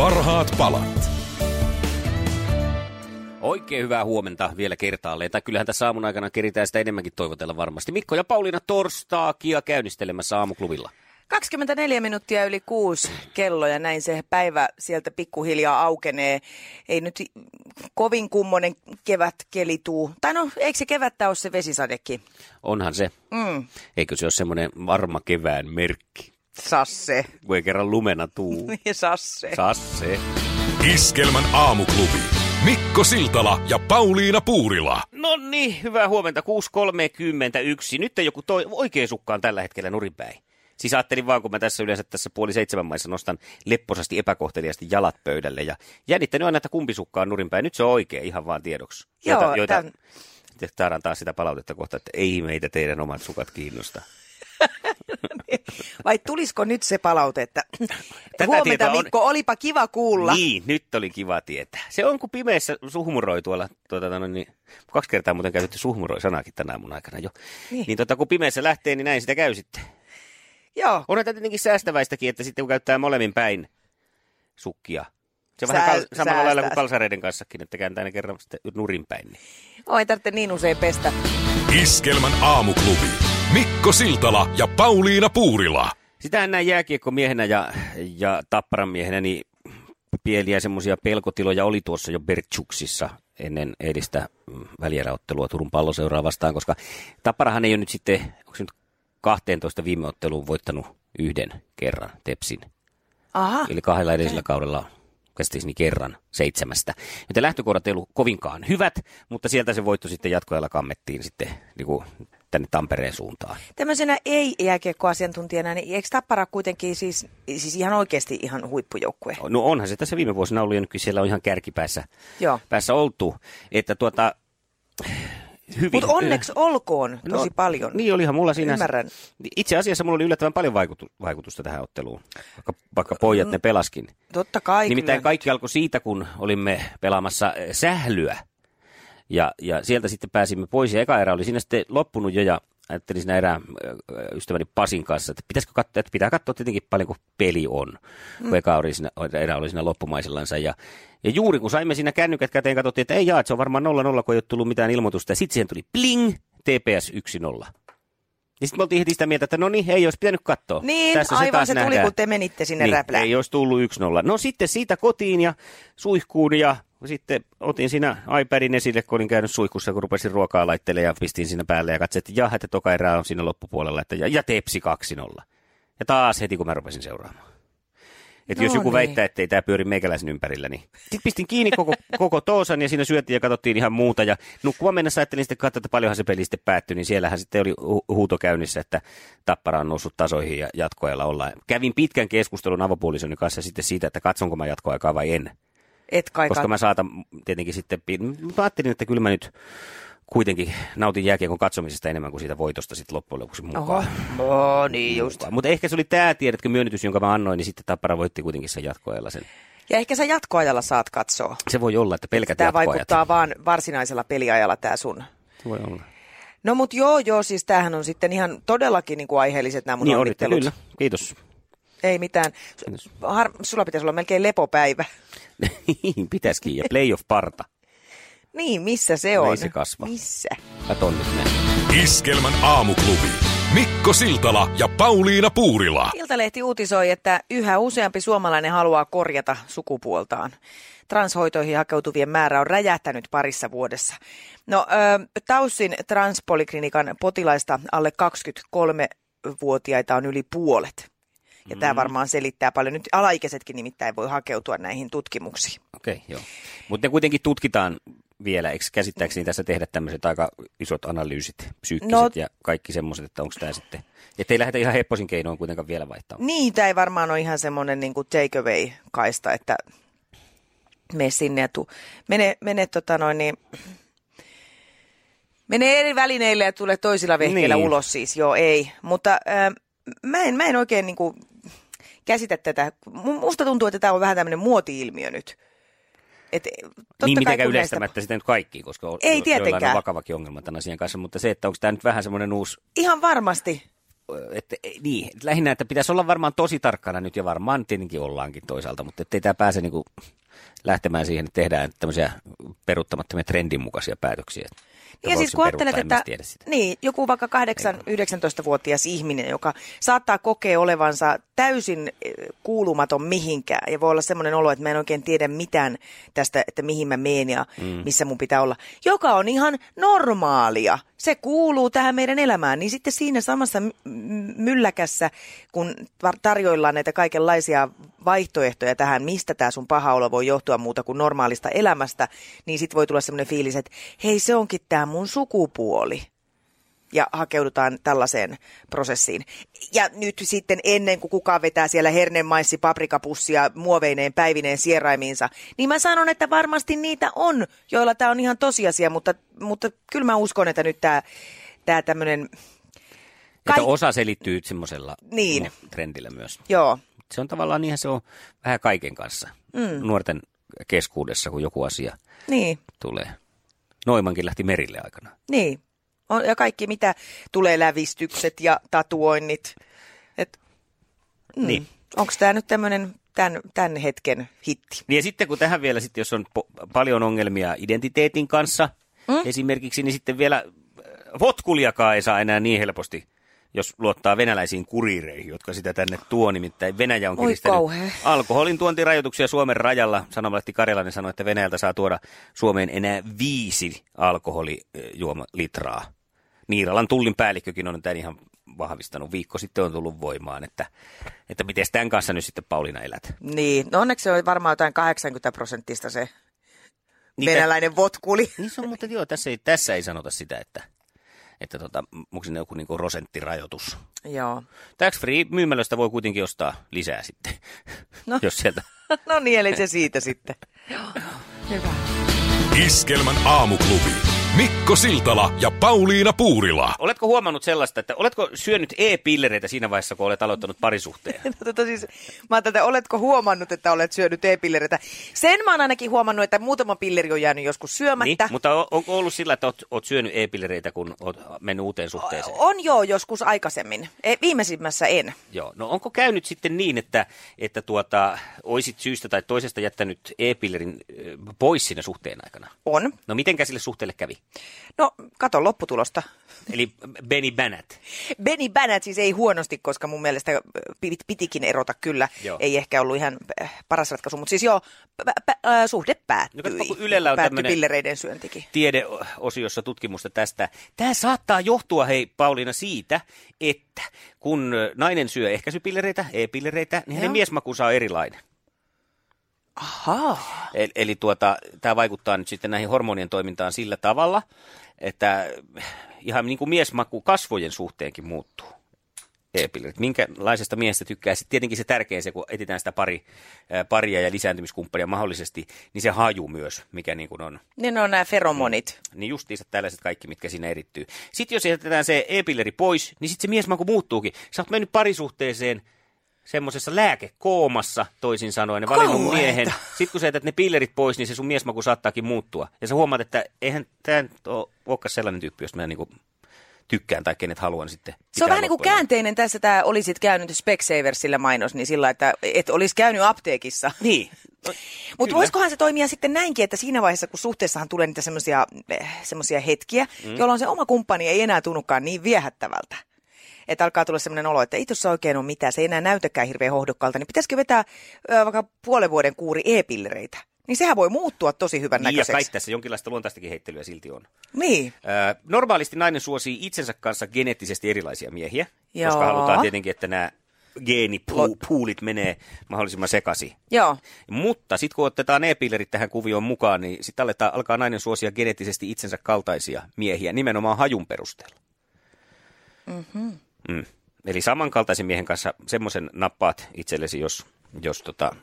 Parhaat palat. Oikein hyvää huomenta vielä kertaalleen. Tai kyllähän tässä aamun aikana keritään sitä enemmänkin toivotella varmasti. Mikko ja Pauliina Torstaakia käynnistelemässä aamuklubilla. 24 minuuttia yli kuusi kello ja näin se päivä sieltä pikkuhiljaa aukenee. Ei nyt kovin kummonen kevätkeli tuu. Tai no, eikö se kevättä ole se vesisadekin? Onhan se. Mm. Eikö se ole semmoinen varma kevään merkki? Sasse. Kun ei kerran lumena tuu. Niin, Sasse. Sasse. Iskelmän aamuklubi. Mikko Siltala ja Pauliina Puurila. No niin, hyvää huomenta. 6.31. Nyt ei joku toi, oikein sukkaan tällä hetkellä nurinpäin. Siis ajattelin vaan, kun mä tässä yleensä tässä puoli seitsemän maissa nostan lepposasti epäkohteliasti jalat pöydälle ja jännittänyt aina, että kumpi sukkaa nurinpäin. Nyt se on oikein ihan vaan tiedoksi. Joo, joita, joita tämän- taas sitä palautetta kohta, että ei meitä teidän omat sukat kiinnosta. Vai tulisiko nyt se palaute, että Tätä huomenta tietoa on- Mikko, olipa kiva kuulla. Niin, nyt oli kiva tietää. Se on, kun pimeässä suhmuroi tuolla, tuota, no, niin, kaksi kertaa muuten käytetty suhmuroi-sanaakin tänä aamun aikana jo. Niin. Niin, tota, kun pimeässä lähtee, niin näin sitä käy sitten. Joo, Onhan tämä tietenkin säästäväistäkin, että sitten kun käyttää molemmin päin sukkia. Se on Sää- vähän kal- samalla lailla kuin säästää. kalsareiden kanssakin, että kääntää ne kerran sitten nurin päin. Niin. ei tarvitse niin usein pestä. Iskelmän aamuklubi. Mikko Siltala ja Pauliina Puurila. Sitähän näin jääkiekkomiehenä ja, ja tapparan miehenä, niin pieniä semmoisia pelkotiloja oli tuossa jo Bertsuksissa ennen eilistä mm, välieräottelua Turun palloseuraa vastaan, koska Tapparahan ei ole nyt sitten, onko se nyt 12 viime otteluun voittanut yhden kerran Tepsin. Aha, Eli kahdella edellisellä kaudella käsittääkseni kerran seitsemästä. Joten lähtökohdat ei ollut kovinkaan hyvät, mutta sieltä se voitto sitten jatkoajalla kammettiin sitten niin kuin tänne Tampereen suuntaan. tämmöisenä ei-jääkiekkoasiantuntijana, niin eikö Tappara kuitenkin siis, siis ihan oikeasti ihan huippujoukkue? No onhan se tässä viime vuosina ollut ja nytkin siellä on ihan kärkipäässä Joo. päässä oltu. Että tuota, hyvin. Mutta onneksi olkoon tosi paljon. Niin olihan mulla siinä. Ymmärrän. Itse asiassa mulla oli yllättävän paljon vaikutu, vaikutusta tähän otteluun, vaikka, vaikka pojat ne pelaskin. Totta kai Nimittäin kyllä. kaikki alkoi siitä, kun olimme pelaamassa sählyä. Ja, ja sieltä sitten pääsimme pois ja eka erä oli siinä sitten loppunut jo ja ajattelin siinä erään ystäväni Pasin kanssa, että pitäisikö katsoa, että pitää katsoa tietenkin paljon kuin peli on, kun eka oli siinä, erä oli siinä loppumaisellansa. Ja, ja juuri kun saimme siinä kännykät käteen, katsottiin, että ei jaa, että se on varmaan 0-0, kun ei ole tullut mitään ilmoitusta. Ja sitten siihen tuli bling, TPS 1-0. Ja sitten me oltiin heti sitä mieltä, että no niin, ei olisi pitänyt katsoa. Niin, Tässä se aivan taas se tuli, nähdään. kun te menitte sinne niin, räplään. Ei olisi tullut 1-0. No sitten siitä kotiin ja suihkuun ja sitten otin siinä iPadin esille, kun olin käynyt suihkussa, kun rupesin ruokaa laittelemaan ja pistin siinä päälle ja katsoin, että jaha, että toka erää on siinä loppupuolella. Että, ja, ja tepsi 2-0. Ja taas heti, kun mä rupesin seuraamaan. Että jos No joku niin. väittää, että ei tämä pyöri meikäläisen ympärillä, niin sitten pistin kiinni koko, koko toosan ja siinä syötiin ja katsottiin ihan muuta. Ja nukkumaan mennessä ajattelin sitten katsoa, että paljonhan se peli sitten päättyi, niin siellähän sitten oli hu- huuto käynnissä, että tappara on noussut tasoihin ja jatkoajalla ollaan. Kävin pitkän keskustelun avopuolisoni kanssa sitten siitä, että katsonko mä jatkoaikaa vai en. Et kai Koska kat- mä saatan tietenkin sitten, mä ajattelin, että kyllä mä nyt kuitenkin nautin jääkiekon katsomisesta enemmän kuin siitä voitosta sitten loppujen lopuksi Oho, mukaan. oh, niin just. Mutta ehkä se oli tämä, tiedätkö, myönnytys, jonka mä annoin, niin sitten Tappara voitti kuitenkin sen jatkoajalla sen. Ja ehkä sä jatkoajalla saat katsoa. Se voi olla, että pelkät Tämä vaikuttaa vaan varsinaisella peliajalla tämä sun. Voi olla. No mut joo, joo, siis tämähän on sitten ihan todellakin niin kuin aiheelliset nämä mun Niin onnittelut. onnittelut. Kyllä, kiitos. Ei mitään. Har- sulla pitäisi olla melkein lepopäivä. Niin, Pitäisikin, ja playoff-parta. Niin, missä se on? ei se kasva. Missä? Kato nyt ne. Iskelmän aamuklubi. Mikko Siltala ja Pauliina Puurila. Iltalehti uutisoi, että yhä useampi suomalainen haluaa korjata sukupuoltaan. Transhoitoihin hakeutuvien määrä on räjähtänyt parissa vuodessa. No, ö, Taussin transpoliklinikan potilaista alle 23-vuotiaita on yli puolet. Ja tämä varmaan selittää paljon. Nyt alaikäisetkin nimittäin voi hakeutua näihin tutkimuksiin. Okei, okay, joo. Mutta ne kuitenkin tutkitaan vielä, eikö käsittääkseni tässä tehdä tämmöiset aika isot analyysit, psyykkiset No- ja kaikki semmoiset, että onko tämä sitten, että ei lähdetä ihan hepposin keinoin kuitenkaan vielä vaihtaa. Niin, tämä ei varmaan ole ihan semmoinen niin take away-kaista, että mene sinne ja tuu. Mene, mene tota noin niin, Mene eri välineille ja tulee toisilla vehkeillä niin. ulos siis, joo ei. Mutta äh, mä, en, mä en oikein niin kuin, käsitä tätä. Musta tuntuu, että tämä on vähän tämmöinen muoti-ilmiö nyt. Et, niin mitenkään yleistämättä näistä... sitä nyt kaikki, koska on, ei tietenkään. on vakavakin ongelma tämän asian kanssa, mutta se, että onko tämä nyt vähän semmoinen uusi... Ihan varmasti. Että, niin, lähinnä, että pitäisi olla varmaan tosi tarkkana nyt ja varmaan tietenkin ollaankin toisaalta, mutta ettei tämä pääse niin kuin lähtemään siihen, että tehdään tämmöisiä peruuttamattomia trendin mukaisia päätöksiä. Ja siis kun ajattelet, että niin, joku vaikka 8-19-vuotias ihminen, joka saattaa kokea olevansa täysin eh, kuulumaton mihinkään. Ja voi olla semmoinen olo, että mä en oikein tiedä mitään tästä, että mihin mä menen ja mm. missä mun pitää olla, joka on ihan normaalia. Se kuuluu tähän meidän elämään, niin sitten siinä samassa mylläkässä, kun tarjoillaan näitä kaikenlaisia vaihtoehtoja tähän, mistä tämä sun paha olo voi johtua muuta kuin normaalista elämästä, niin sitten voi tulla semmoinen fiilis, että hei se onkin tämä mun sukupuoli ja hakeudutaan tällaiseen prosessiin. Ja nyt sitten ennen kuin kukaan vetää siellä hernemaissi paprikapussia muoveineen päivineen sieraimiinsa, niin mä sanon, että varmasti niitä on, joilla tämä on ihan tosiasia, mutta, mutta kyllä mä uskon, että nyt tämä tää tämmöinen... Kaik... Että osa selittyy semmoisella niin. trendillä myös. Joo. Se on tavallaan niinhän se on vähän kaiken kanssa. Mm. Nuorten keskuudessa, kun joku asia niin. tulee. Noimankin lähti merille aikana. Niin, on, ja kaikki mitä tulee, lävistykset ja tatuoinnit. Et, mm, niin. Onko tämä nyt tämmöinen tämän, tämän hetken hitti? Niin ja sitten kun tähän vielä, sitten, jos on po- paljon ongelmia identiteetin kanssa mm? esimerkiksi, niin sitten vielä äh, votkuliakaan ei saa enää niin helposti jos luottaa venäläisiin kurireihin, jotka sitä tänne tuo. Nimittäin Venäjä on kiristänyt alkoholin tuontirajoituksia Suomen rajalla. Sanomalehti Karjalainen sanoi, että Venäjältä saa tuoda Suomeen enää viisi alkoholijuomalitraa. Niiralan tullin päällikkökin on tämän ihan vahvistanut. Viikko sitten on tullut voimaan, että, että miten tämän kanssa nyt sitten Pauliina elät? Niin, no onneksi se on varmaan jotain 80 prosenttista se Niitä, venäläinen votkuli. Niin se on, mutta joo, tässä ei, tässä ei sanota sitä, että että tota, onko siinä joku niinku rosenttirajoitus. Joo. Tax Free myymälöstä voi kuitenkin ostaa lisää sitten, no. jos sieltä... no niin, eli se siitä sitten. Hyvä. Iskelmän aamuklubi. Mikko Siltala ja Pauliina Puurila. Oletko huomannut sellaista, että oletko syönyt e-pillereitä siinä vaiheessa, kun olet aloittanut parisuhteen? no, tota siis, mä että oletko huomannut, että olet syönyt e-pillereitä? Sen mä oon ainakin huomannut, että muutama pilleri on jäänyt joskus syömättä. Niin, mutta on, onko ollut sillä, että oot, oot syönyt e-pillereitä, kun oot mennyt uuteen suhteeseen? On joo, joskus aikaisemmin. E, viimeisimmässä en. Joo, no onko käynyt sitten niin, että, että tuota, oisit syystä tai toisesta jättänyt e-pillerin pois siinä suhteen aikana? On. No mitenkä sille suhteelle kävi? No, kato lopputulosta. Eli Benny Bannett. Benny Bannett siis ei huonosti, koska mun mielestä pitikin erota kyllä. Joo. Ei ehkä ollut ihan paras ratkaisu, mutta siis joo, p- p- suhde päättyi. No, Ylellä on päättyi pillereiden syöntikin. Tiedeosiossa tutkimusta tästä. Tämä saattaa johtua, hei Pauliina, siitä, että kun nainen syö ehkäisypillereitä, e-pillereitä, niin hänen miesmakunsa on erilainen. Aha. Eli, eli tuota, tämä vaikuttaa nyt sitten näihin hormonien toimintaan sillä tavalla, että ihan niin kuin miesmaku kasvojen suhteenkin muuttuu. E-pillerit. Minkälaisesta miehestä tykkää? Sitten tietenkin se tärkein se, kun etsitään sitä pari, paria ja lisääntymiskumppania mahdollisesti, niin se haju myös, mikä niin kuin on. Niin on nämä feromonit. Niin justiinsa tällaiset kaikki, mitkä siinä erittyy. Sitten jos jätetään se e-pilleri pois, niin sitten se miesmaku muuttuukin. Sä oot mennyt parisuhteeseen, semmoisessa lääkekoomassa, toisin sanoen, ne valinnut miehen. Sitten kun sä jätät ne pillerit pois, niin se sun miesmaku saattaakin muuttua. Ja sä huomaat, että eihän tämä olekaan sellainen tyyppi, josta mä niinku tykkään tai kenet haluan sitten Se on vähän niin kuin käänteinen tässä, tämä olisit käynyt Specsaversillä mainos, niin sillä, että et olisi käynyt apteekissa. Niin. No, Mutta voisikohan se toimia sitten näinkin, että siinä vaiheessa, kun suhteessahan tulee niitä semmoisia hetkiä, mm. jolloin se oma kumppani ei enää tunnukaan niin viehättävältä että alkaa tulla sellainen olo, että ei tuossa oikein ole mitään, se ei enää näytäkään hirveän hohdokkaalta, niin pitäisikö vetää ö, vaikka puolen vuoden kuuri e-pillereitä? Niin sehän voi muuttua tosi hyvän niin, näköiseksi. ja kai tässä jonkinlaista luontaistakin heittelyä silti on. Niin. Ö, normaalisti nainen suosii itsensä kanssa geneettisesti erilaisia miehiä, Joo. koska halutaan tietenkin, että nämä geenipuulit menee mahdollisimman sekaisin. Joo. Mutta sitten kun otetaan e-pillerit tähän kuvioon mukaan, niin sitten alkaa nainen suosia geneettisesti itsensä kaltaisia miehiä nimenomaan hajun perusteella. Mm-hmm. Mm. Eli samankaltaisen miehen kanssa semmoisen nappaat itsellesi, jos, jos tota,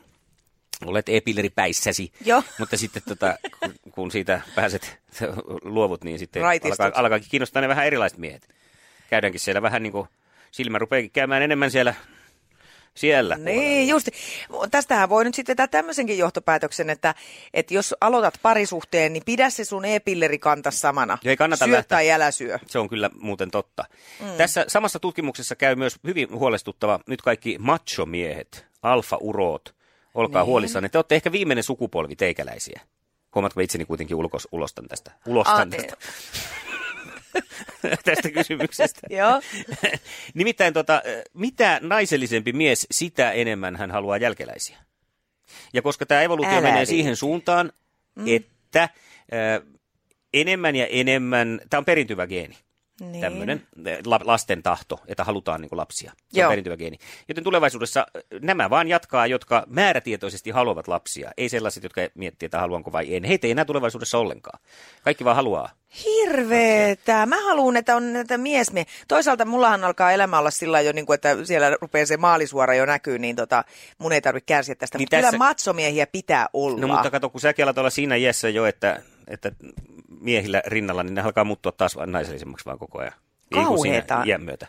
olet e-pilleripäissäsi. Joo. Mutta sitten tota, kun, siitä pääset, luovut, niin sitten Raitistut. alkaa, alkaakin kiinnostaa ne vähän erilaiset miehet. Käydäänkin siellä vähän niin kuin, silmä rupeakin käymään enemmän siellä, siellä. Niin, just. Tästähän voi nyt sitten vetää tämmöisenkin johtopäätöksen, että, että jos aloitat parisuhteen, niin pidä se sun e-pillerikanta samana. Joo, ei kannata syö lähteä. tai älä syö. Se on kyllä muuten totta. Mm. Tässä samassa tutkimuksessa käy myös hyvin huolestuttava nyt kaikki machomiehet, alfa-uroot. Olkaa niin. huolissanne. Te olette ehkä viimeinen sukupolvi teikäläisiä. Huomaatko, itseni kuitenkin ulkos, ulostan tästä. Ulostan Ah, tästä. tästä kysymyksestä. Joo. Nimittäin tota, mitä naisellisempi mies, sitä enemmän hän haluaa jälkeläisiä. Ja koska tämä evoluutio Älä menee viitti. siihen suuntaan, mm. että äh, enemmän ja enemmän, tämä on perintyvä geeni. Niin. Tämmöinen la, lasten tahto, että halutaan niin lapsia. Se Joo. on perintyvä geeni. Joten tulevaisuudessa äh, nämä vaan jatkaa, jotka määrätietoisesti haluavat lapsia. Ei sellaiset, jotka miettii, että haluanko vai en. Heitä ei enää tulevaisuudessa ollenkaan. Kaikki vaan haluaa. Hirveetä. Mä haluan, että on näitä miesmie. Toisaalta mullahan alkaa elämä olla sillä jo, niin kuin, että siellä rupeaa se maalisuora jo näkyy, niin tota, mun ei tarvitse kärsiä tästä. Niin Mutta kyllä tässä- matsomiehiä pitää olla. No mutta kato, kun säkin alat olla siinä iässä jo, että, että miehillä rinnalla, niin ne alkaa muuttua taas naisellisemmaksi vaan koko ajan. Niin Kauheeta. iän myötä.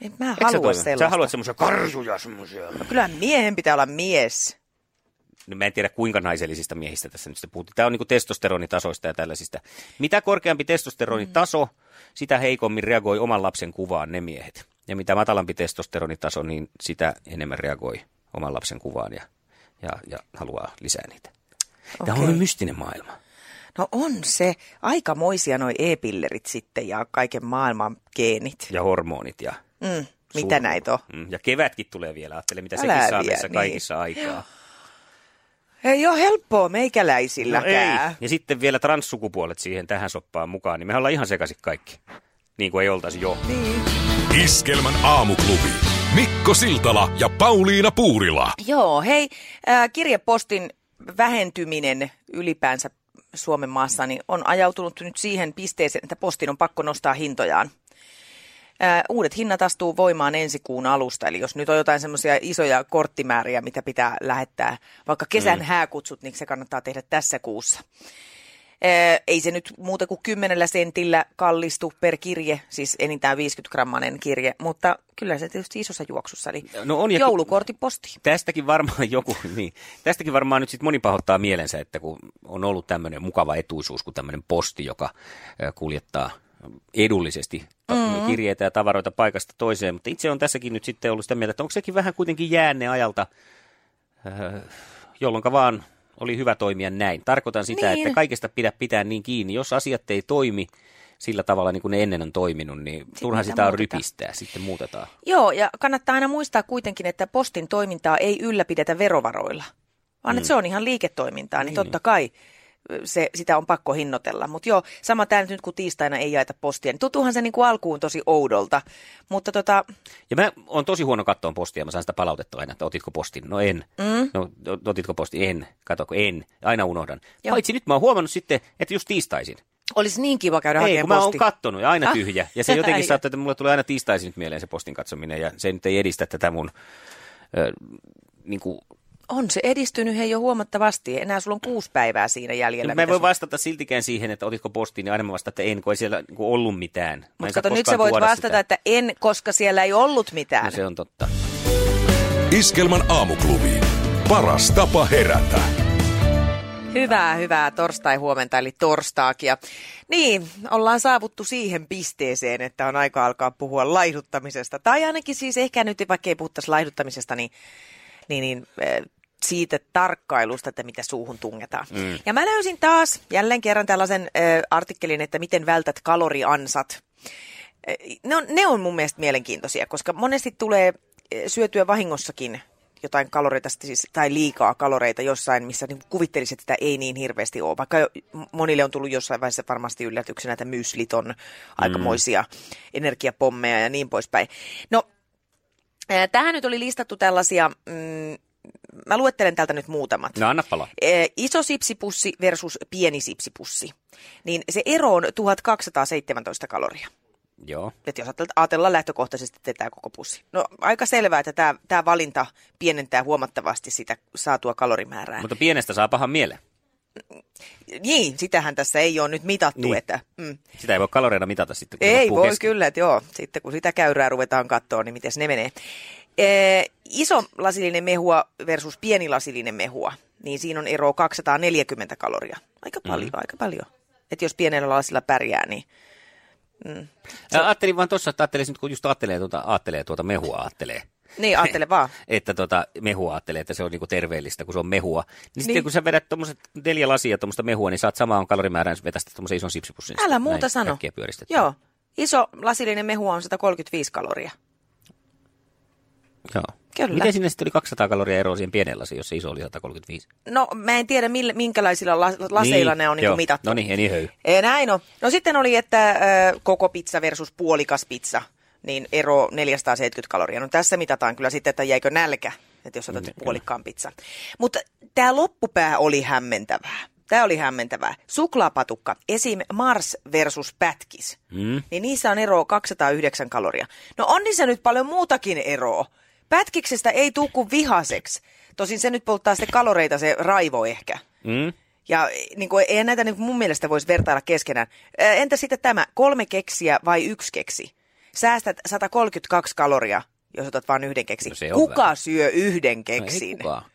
en mä Eikö sä halua toivo? sellaista. Sä haluat semmoisia karjuja semmoisia. Kyllä miehen pitää olla mies. No, mä en tiedä kuinka naisellisista miehistä tässä nyt sitten puhuttiin. Tämä on niin testosteronitasoista ja tällaisista. Mitä korkeampi testosteronitaso, sitä heikommin reagoi oman lapsen kuvaan ne miehet. Ja mitä matalampi testosteronitaso, niin sitä enemmän reagoi oman lapsen kuvaan ja, ja, ja haluaa lisää niitä. Tämä Okei. on mystinen maailma. No on se. Aikamoisia noi e-pillerit sitten ja kaiken maailman geenit. Ja hormonit ja Mm, mitä näitä on? Mm, ja kevätkin tulee vielä. Ajattele, mitä Älä sekin saa vie, niin. kaikissa aikaa. Ei ole helppoa No meikäläisilläkään. Ja sitten vielä transsukupuolet siihen tähän soppaan mukaan, niin me ollaan ihan sekaisin kaikki. Niin kuin ei oltaisi jo. Niin. Iskelmän aamuklubi. Mikko Siltala ja Pauliina Puurila. Joo, hei, äh, kirjepostin vähentyminen ylipäänsä Suomen maassa niin on ajautunut nyt siihen pisteeseen, että postin on pakko nostaa hintojaan. Äh, uudet hinnat astuu voimaan ensi kuun alusta, eli jos nyt on jotain semmoisia isoja korttimääriä, mitä pitää lähettää, vaikka kesän mm. hääkutsut, niin se kannattaa tehdä tässä kuussa. Ei se nyt muuta kuin kymmenellä sentillä kallistu per kirje, siis enintään 50 grammanen kirje, mutta kyllä se tietysti isossa juoksussa, eli No on, ja- joulukortti posti. Tästäkin varmaan joku, niin, tästäkin varmaan nyt sitten moni pahoittaa mielensä, että kun on ollut tämmöinen mukava etuisuus kuin tämmöinen posti, joka kuljettaa edullisesti mm. kirjeitä ja tavaroita paikasta toiseen, mutta itse on tässäkin nyt sitten ollut sitä mieltä, että onko sekin vähän kuitenkin jäänne ajalta, jolloin vaan oli hyvä toimia näin. Tarkoitan sitä, Niin. että kaikesta pidä pitää niin kiinni. Jos asiat ei toimi sillä tavalla niin kuin ne ennen on toiminut, niin turhaan mitä sitä on muutetaan. rypistää, sitten muutetaan. Joo, ja kannattaa aina muistaa kuitenkin, että postin toimintaa ei ylläpidetä verovaroilla, vaan mm. että se on ihan liiketoimintaa, niin, niin totta kai se, sitä on pakko hinnoitella. Mutta joo, sama tämä nyt kun tiistaina ei jaeta postia, niin tuntuuhan se niin kuin alkuun tosi oudolta. Mutta tota, Ja mä oon tosi huono kattoon postia, mä saan sitä palautetta aina, että otitko postin? No en. Mm. No otitko postin? En. Katoko? En. Aina unohdan. Joo. Paitsi nyt mä oon huomannut sitten, että just tiistaisin. olisi niin kiva käydä hakemaan kun mä oon posti. kattonut ja aina Ah. tyhjä. Ja se jotenkin saattaa, että mulle tulee aina tiistaisin nyt mieleen se postin katsominen ja se nyt ei edistä tätä mun ö, niin kuin, On se edistynyt hei jo huomattavasti. Enää sulla on kuusi päivää siinä jäljellä. No, mä en voi sun- vastata siltikään siihen, että otitko postiin, niin aina mä vastaan, että en, kun ei siellä niin ollut mitään. Mutta kato, nyt sä voit vastata, sitä. että en, koska siellä ei ollut mitään. No se on totta. Iskelmän aamuklubi. Paras tapa herätä. Hyvää, hyvää torstai-huomenta, eli torstaakia. Niin, ollaan saavuttu siihen pisteeseen, että on aika alkaa puhua laihduttamisesta. Tai ainakin siis ehkä nyt, vaikka ei puhuttaisi laihduttamisesta, niin, niin, niin äh, siitä tarkkailusta, että mitä suuhun tungetaan. Mm. Ja mä löysin taas jälleen kerran tällaisen äh, artikkelin, että miten vältät kaloriansat. Ne on, ne on mun mielestä mielenkiintoisia, koska monesti tulee syötyä vahingossakin jotain kaloreita siis, tai liikaa kaloreita jossain, missä niin kuvittelisit, että sitä ei niin hirveästi ole. Vaikka monille on tullut jossain vaiheessa varmasti yllätyksenä, että myslit on aikamoisia energiapommeja ja niin poispäin. No, tähän nyt oli listattu tällaisia, mm, mä luettelen täältä nyt muutamat. No anna palaa. Ee, iso sipsipussi versus pieni sipsipussi. Niin se ero on 1217 kaloria. Joo. Että jos ajatellaan lähtökohtaisesti, että tämä koko pussi. No aika selvää, että tämä, tämä valinta pienentää huomattavasti sitä saatua kalorimäärää. Mutta pienestä saa pahan mieleen. Niin, sitähän tässä ei ole nyt mitattu. Niin. Että, mm. Sitä ei voi kaloreina mitata sitten, kun Ei voi kesken. kyllä, että joo. Sitten kun sitä käyrää ruvetaan katsoa, niin miten ne menee. Ee, iso lasillinen mehua versus pieni lasillinen mehua, niin siinä on ero 240 kaloria. Aika paljon, mm. aika paljon. Että jos pienellä lasilla pärjää, niin Ja ajattelin vaan tuossa, että ajattelin nyt, kun just ajattelee tuota, ajattelee tuota mehua, ajattelee. niin ajattele vaan. että tota, mehua ajattelee, että se on niinku terveellistä, kun se on mehua. Niin, niin. sitten kun sä vedät tuommoiset neljä lasia tuommoista mehua, niin saat samaan kalorimäärän vetästä tuommoisen ison sipsipussin. Älä muuta sano. Joo. Iso lasillinen mehua on 135 kaloria. Joo. Kyllä. Miten sinne sitten oli 200 kaloria eroa siihen pieneen lasiin, jos se iso oli 135? No mä en tiedä millä, minkälaisilla la, laseilla ne on niin mitattu. No niin, ei niin höy. Ei, näin on. No sitten oli, että ö, koko pizza versus puolikas pizza, niin ero 470 kaloria. No tässä mitataan kyllä sitten, että jäikö nälkä, että jos otat puolikkaan pizza. Mutta tämä loppupää oli hämmentävää. Tämä oli hämmentävää. Suklaapatukka, esim. Mars versus Pätkis, Mm. niin niissä on ero 209 kaloria. No on niissä nyt paljon muutakin eroa. Pätkiksestä ei tuu kuin vihaseksi. Tosin se nyt polttaa sitten kaloreita se raivo ehkä. Mm. Ja niin kuin, ei näitä niin kuin mun mielestä voisi vertailla keskenään. Ää, Entä sitten tämä, kolme keksiä vai yksi keksi? Säästät 132 kaloria, jos otat vain yhden keksi. No kuka vähän. syö yhden No keksin? kukaan.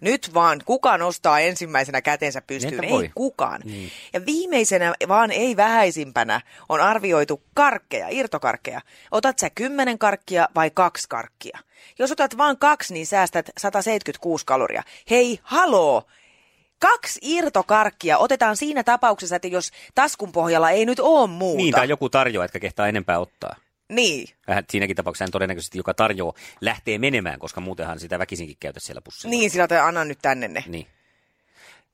Nyt vaan, kuka nostaa ensimmäisenä kätensä pystyyn? Ei voi? kukaan. Niin. Ja viimeisenä, vaan ei vähäisimpänä, on arvioitu karkkeja, irtokarkkeja. Otat sä kymmenen karkkia vai kaksi karkkia? Jos otat vain kaksi, niin säästät 176 kaloria. Hei, haloo! Kaksi irtokarkkia otetaan siinä tapauksessa, että jos taskun pohjalla ei nyt ole muuta. Niin, tai joku tarjoaa, etkä kehtaa enempää ottaa. Niin. Vähän siinäkin tapauksessa hän todennäköisesti, joka tarjoaa, lähtee menemään, koska muutenhan sitä väkisinkin käytä siellä pussilla. Niin, sillä tavalla, anna nyt tänne ne. Niin.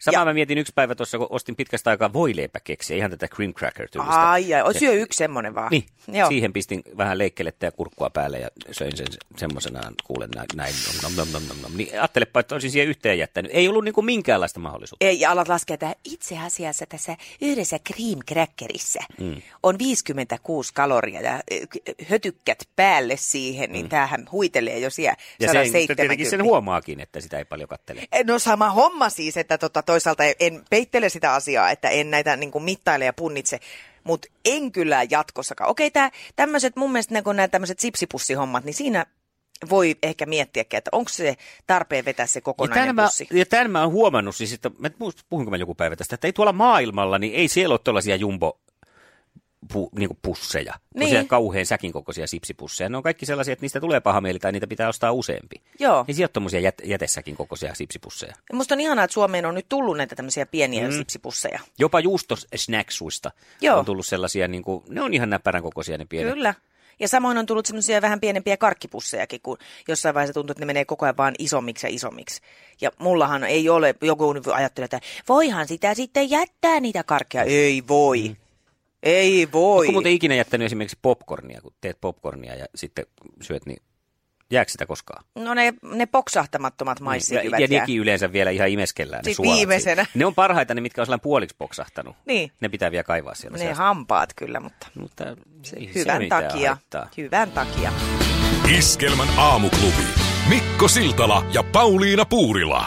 Samaa Ja- mä mietin yksi päivä tuossa, kun ostin pitkästä aikaa voileipäkeksiä, ihan tätä cream cracker tyylistä. Ai, ai, syö yksi semmonen vaan. Niin, Joo. siihen pistin vähän leikkelettä ja kurkkua päälle ja söin sen semmoisenaan, kuulen näin, nom, nom, nom, nom, nom. Niin ajattelepa, että olisin siihen yhteen jättänyt. Ei ollut niinku minkäänlaista mahdollisuutta. Ei, ja alat laskea, että itse asiassa tässä yhdessä cream crackerissa mm. on 56 kaloria ja hötykkät päälle siihen, niin mm. tämähän huitelee jo siellä Ja se, 170. tietenkin sen huomaakin, että sitä ei paljon kattele. No sama homma siis, että tota, toisaalta en peittele sitä asiaa, että en näitä niin kuin mittaile ja punnitse, mutta en kyllä jatkossakaan. Okei, tää, tämmöiset mun mielestä niin nämä tämmöiset sipsipussihommat, niin siinä voi ehkä miettiäkin, että onko se tarpeen vetää se Ja kokonainen mä, pussi. ja tämän mä oon huomannut siis, että mä puhunko mä joku päivä tästä, että ei tuolla maailmalla, niin ei siellä ole tällaisia jumbo pu, niin pusseja, niin. Niin. kauhean säkin kokoisia sipsipusseja. Ne on kaikki sellaisia, että niistä tulee paha mieli tai niitä pitää ostaa useampi. Joo. Siellä ole tommosia jät, jätessäkin kokoisia sipsipusseja. Ja Musta on ihanaa, että Suomeen on nyt tullut näitä tämmöisiä pieniä mm. sipsipusseja. Jopa juustosnacksuista Joo. on tullut sellaisia, niin kuin, ne on ihan näppärän kokoisia ne pienet. Kyllä. Ja samoin on tullut semmoisia vähän pienempiä karkkipussejakin, kun jossain vaiheessa tuntuu, että ne menee koko ajan vaan isommiksi ja isommiksi. Ja mullahan ei ole, joku ajattelee, että voihan sitä sitten jättää niitä karkkeja. Ei voi. Mm. Ei voi. Oletko muuten ikinä jättänyt esimerkiksi popcornia, kun teet popcornia ja sitten syöt, niin jääkö sitä koskaan? No ne, ne poksahtamattomat maissijyvät ja, ja jää. nekin yleensä vielä ihan imeskellään ne Sitten suolat viimeisenä. Ne on parhaita ne, mitkä on sellainen puoliksi poksahtanut. Niin. Ne pitää vielä kaivaa siellä. Ne hampaat kyllä, mutta Mutta se, se hyvän mitään takia. haittaa. Hyvän takia. Iskelmän aamuklubi. Mikko Siltala ja Pauliina Puurila.